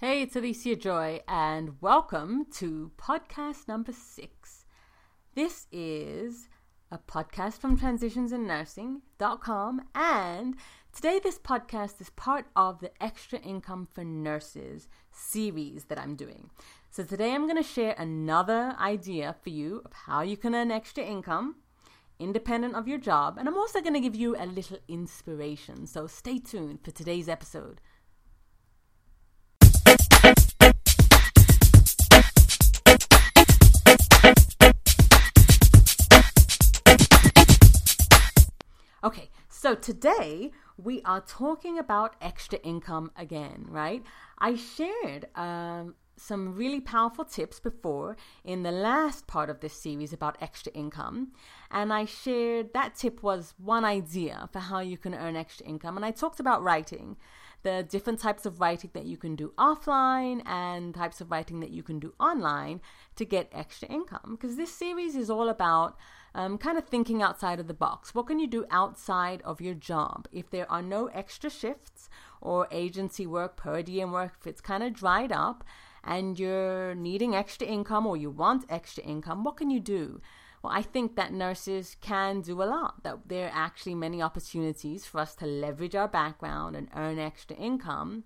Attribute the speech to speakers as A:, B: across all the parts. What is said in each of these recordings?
A: Hey, it's Alicia Joy, and welcome to podcast number six. This is a podcast from transitionsandnursing.com, and today this podcast is part of the Extra Income for Nurses series that I'm doing. So today I'm going to share another idea for you of how you can earn extra income independent of your job, and I'm also going to give you a little inspiration. So stay tuned for today's episode. Okay, so today we are talking about extra income again, right? I shared um, some really powerful tips before in the last part of this series about extra income. And I shared that tip was one idea for how you can earn extra income. And I talked about writing, the different types of writing that you can do offline and types of writing that you can do online to get extra income. Because this series is all about um, kind of thinking outside of the box. What can you do outside of your job? If there are no extra shifts or agency work, per diem work, if it's kind of dried up and you're needing extra income or you want extra income, what can you do? I think that nurses can do a lot, that there are actually many opportunities for us to leverage our background and earn extra income.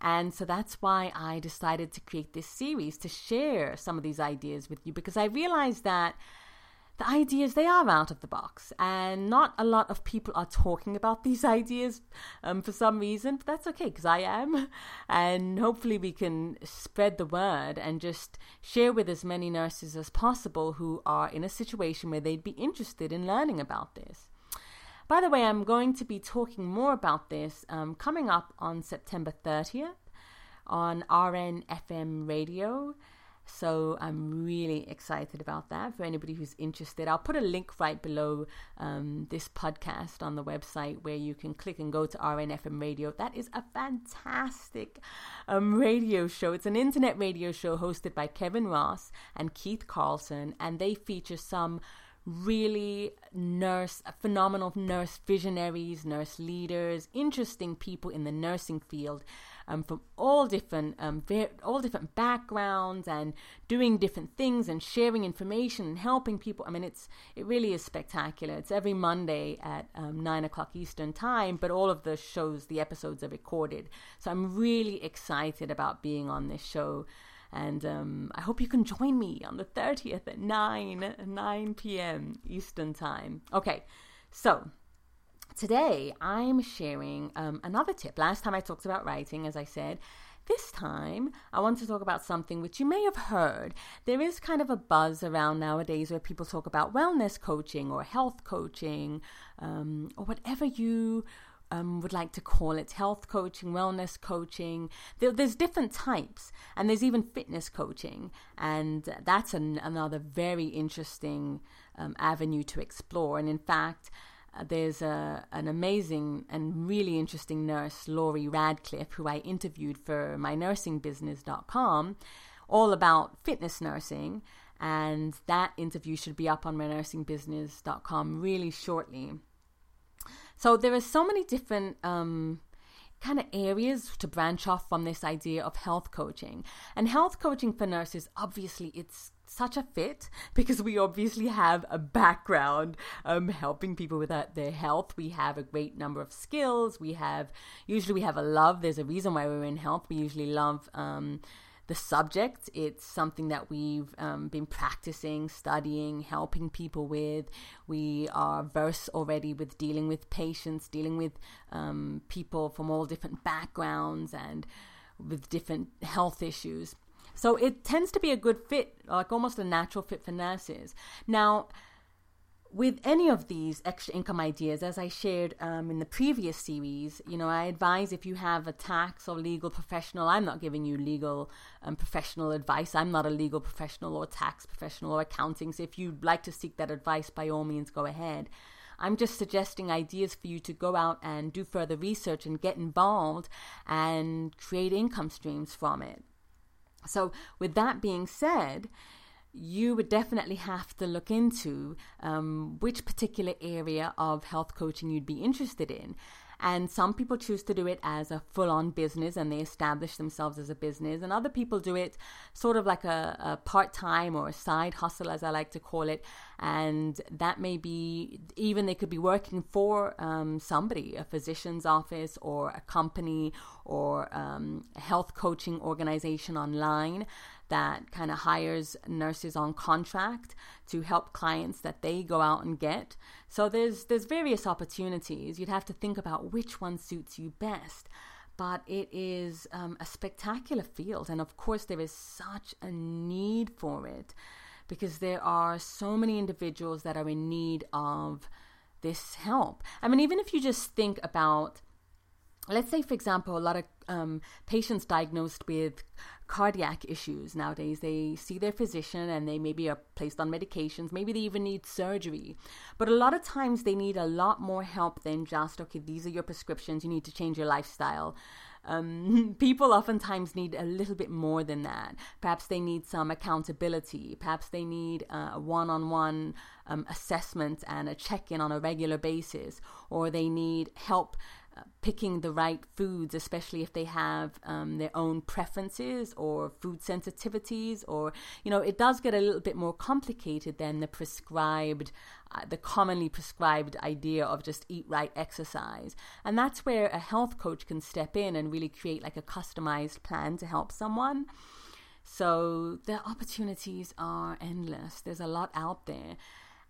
A: And so that's why I decided to create this series to share some of these ideas with you because I realized that the ideas they are out of the box and not a lot of people are talking about these ideas um, for some reason but that's okay because i am. And hopefully we can spread the word and just share with as many nurses as possible who are in a situation where they'd be interested in learning about this. By the way i'm going to be talking more about this um, coming up on september 30th on rn fm radio so I'm really excited about that for anybody who's interested. I'll put a link right below um, this podcast on the website where you can click and go to RNFM Radio. That is a fantastic um, radio show. It's an internet radio show hosted by Kevin Ross and Keith Carlson, and they feature some really nurse, phenomenal nurse visionaries, nurse leaders, interesting people in the nursing field um, from all different um, ver- all different backgrounds and doing different things and sharing information and helping people. I mean, it's it really is spectacular. It's every Monday at um, nine o'clock Eastern time, but all of the shows, the episodes are recorded. So I'm really excited about being on this show. And um, I hope you can join me on the 30th at 9, 9 p.m. Eastern Time. Okay, so Today, I'm sharing um, another tip. Last time I talked about writing, as I said. This time, I want to talk about something which you may have heard. There is kind of a buzz around nowadays where people talk about wellness coaching or health coaching um, or whatever you um, would like to call it health coaching, wellness coaching. There, there's different types, and there's even fitness coaching, and that's an, another very interesting um, avenue to explore. And in fact, there's a, an amazing and really interesting nurse, Laurie Radcliffe, who I interviewed for mynursingbusiness.com, all about fitness nursing. And that interview should be up on mynursingbusiness.com really shortly. So there are so many different um, kind of areas to branch off from this idea of health coaching. And health coaching for nurses, obviously, it's such a fit because we obviously have a background um, helping people with their health. We have a great number of skills. We have usually we have a love. There's a reason why we're in health. We usually love um, the subject. It's something that we've um, been practicing, studying, helping people with. We are versed already with dealing with patients, dealing with um, people from all different backgrounds and with different health issues. So it tends to be a good fit, like almost a natural fit for nurses. Now, with any of these extra income ideas, as I shared um, in the previous series, you know, I advise if you have a tax or legal professional, I'm not giving you legal um, professional advice. I'm not a legal professional or tax professional or accounting. So if you'd like to seek that advice, by all means, go ahead. I'm just suggesting ideas for you to go out and do further research and get involved and create income streams from it. So, with that being said, you would definitely have to look into um, which particular area of health coaching you'd be interested in. And some people choose to do it as a full on business and they establish themselves as a business. And other people do it sort of like a, a part time or a side hustle, as I like to call it. And that may be even they could be working for um, somebody, a physician's office or a company or um, a health coaching organization online that kind of hires nurses on contract to help clients that they go out and get. So there's there's various opportunities. You'd have to think about which one suits you best. But it is um, a spectacular field, and of course there is such a need for it because there are so many individuals that are in need of this help. I mean, even if you just think about let's say, for example, a lot of um, patients diagnosed with cardiac issues nowadays, they see their physician and they maybe are placed on medications. Maybe they even need surgery. But a lot of times they need a lot more help than just, okay, these are your prescriptions, you need to change your lifestyle. Um, people oftentimes need a little bit more than that. Perhaps they need some accountability. Perhaps they need uh, a one on one assessment and a check in on a regular basis. Or they need help picking the right foods, especially if they have um, their own preferences or food sensitivities, or you know, it does get a little bit more complicated than the prescribed, uh, the commonly prescribed idea of just eat right, exercise, and that's where a health coach can step in and really create like a customized plan to help someone. So the opportunities are endless. There's a lot out there.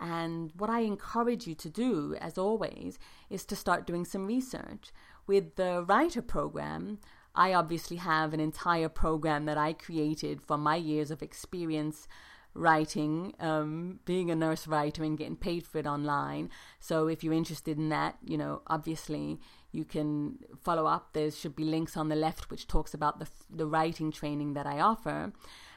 A: And what I encourage you to do, as always, is to start doing some research. With the writer program, I obviously have an entire program that I created from my years of experience writing, um, being a nurse writer and getting paid for it online. So if you're interested in that, you know, obviously you can follow up. There should be links on the left which talks about the the writing training that I offer.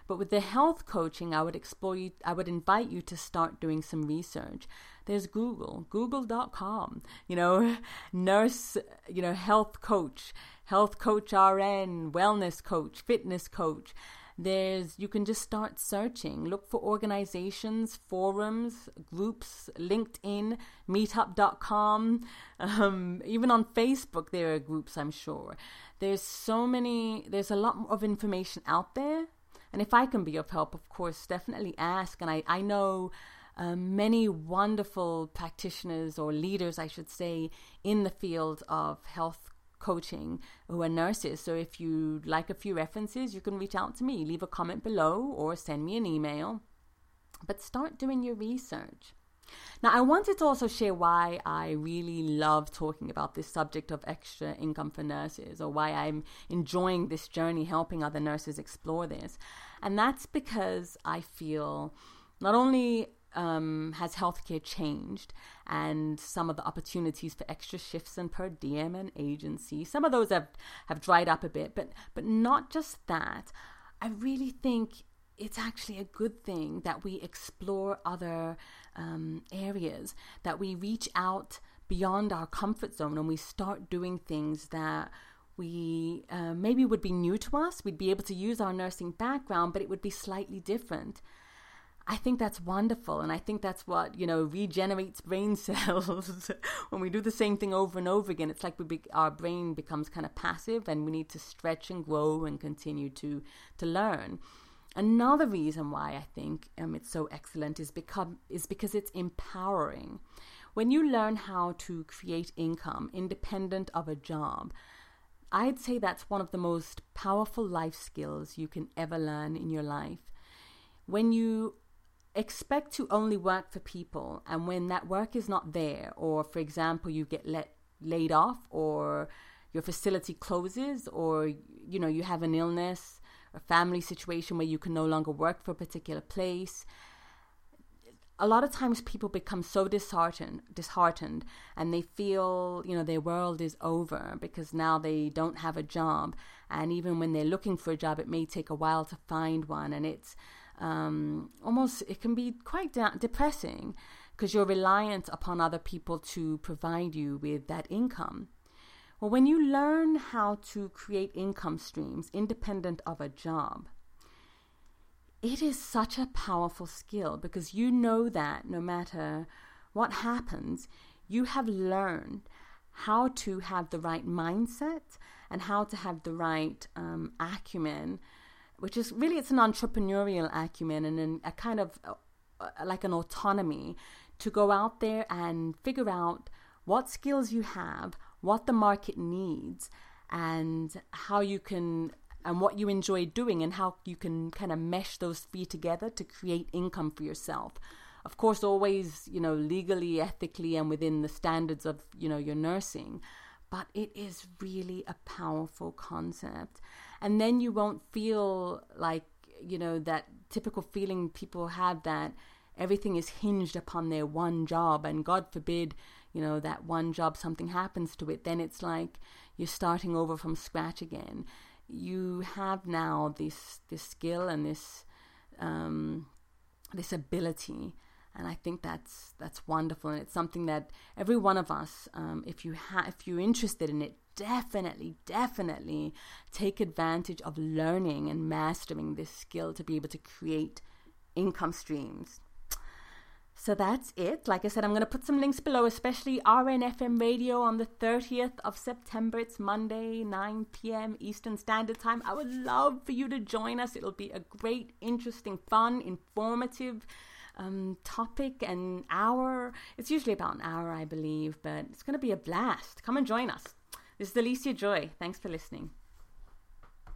A: But with the health coaching, I would explore you, I would invite you to start doing some research. There's Google, google.com, you know, nurse, you know, health coach, health coach RN, wellness coach, fitness coach. There's, you can just start searching. Look for organizations, forums, groups, LinkedIn, meetup.com. Um, even on Facebook, there are groups, I'm sure. There's so many, there's a lot of information out there and if I can be of help, of course, definitely ask. And I, I know um, many wonderful practitioners or leaders, I should say, in the field of health coaching who are nurses. So if you like a few references, you can reach out to me, leave a comment below, or send me an email. But start doing your research. Now, I wanted to also share why I really love talking about this subject of extra income for nurses, or why I'm enjoying this journey helping other nurses explore this. And that's because I feel not only um, has healthcare changed and some of the opportunities for extra shifts and per diem and agency, some of those have, have dried up a bit, but, but not just that. I really think it's actually a good thing that we explore other um, areas, that we reach out beyond our comfort zone and we start doing things that we uh, maybe would be new to us. We'd be able to use our nursing background, but it would be slightly different. I think that's wonderful. And I think that's what, you know, regenerates brain cells. when we do the same thing over and over again, it's like we be, our brain becomes kind of passive and we need to stretch and grow and continue to, to learn. Another reason why I think um, it's so excellent is, become, is because it's empowering. When you learn how to create income independent of a job, I'd say that's one of the most powerful life skills you can ever learn in your life. When you expect to only work for people, and when that work is not there, or for example, you get let laid off, or your facility closes, or you know you have an illness a family situation where you can no longer work for a particular place. A lot of times people become so disheartened disheartened and they feel, you know, their world is over because now they don't have a job. And even when they're looking for a job, it may take a while to find one. And it's um, almost, it can be quite de- depressing because you're reliant upon other people to provide you with that income. Well, when you learn how to create income streams independent of a job, it is such a powerful skill because you know that no matter what happens, you have learned how to have the right mindset and how to have the right um, acumen, which is really it's an entrepreneurial acumen and an, a kind of uh, uh, like an autonomy to go out there and figure out what skills you have, what the market needs, and how you can and what you enjoy doing and how you can kind of mesh those three together to create income for yourself. Of course always you know legally ethically and within the standards of you know your nursing but it is really a powerful concept. And then you won't feel like you know that typical feeling people have that everything is hinged upon their one job and god forbid you know that one job something happens to it then it's like you're starting over from scratch again you have now this this skill and this um, this ability and I think that's that's wonderful, and it's something that every one of us, um, if you ha- if you're interested in it, definitely, definitely take advantage of learning and mastering this skill to be able to create income streams. So that's it. Like I said, I'm going to put some links below, especially RNFM radio on the 30th of September. It's Monday, 9 p.m. Eastern Standard Time. I would love for you to join us. It'll be a great, interesting, fun, informative um, topic and hour. It's usually about an hour, I believe, but it's going to be a blast. Come and join us. This is Alicia Joy. Thanks for listening.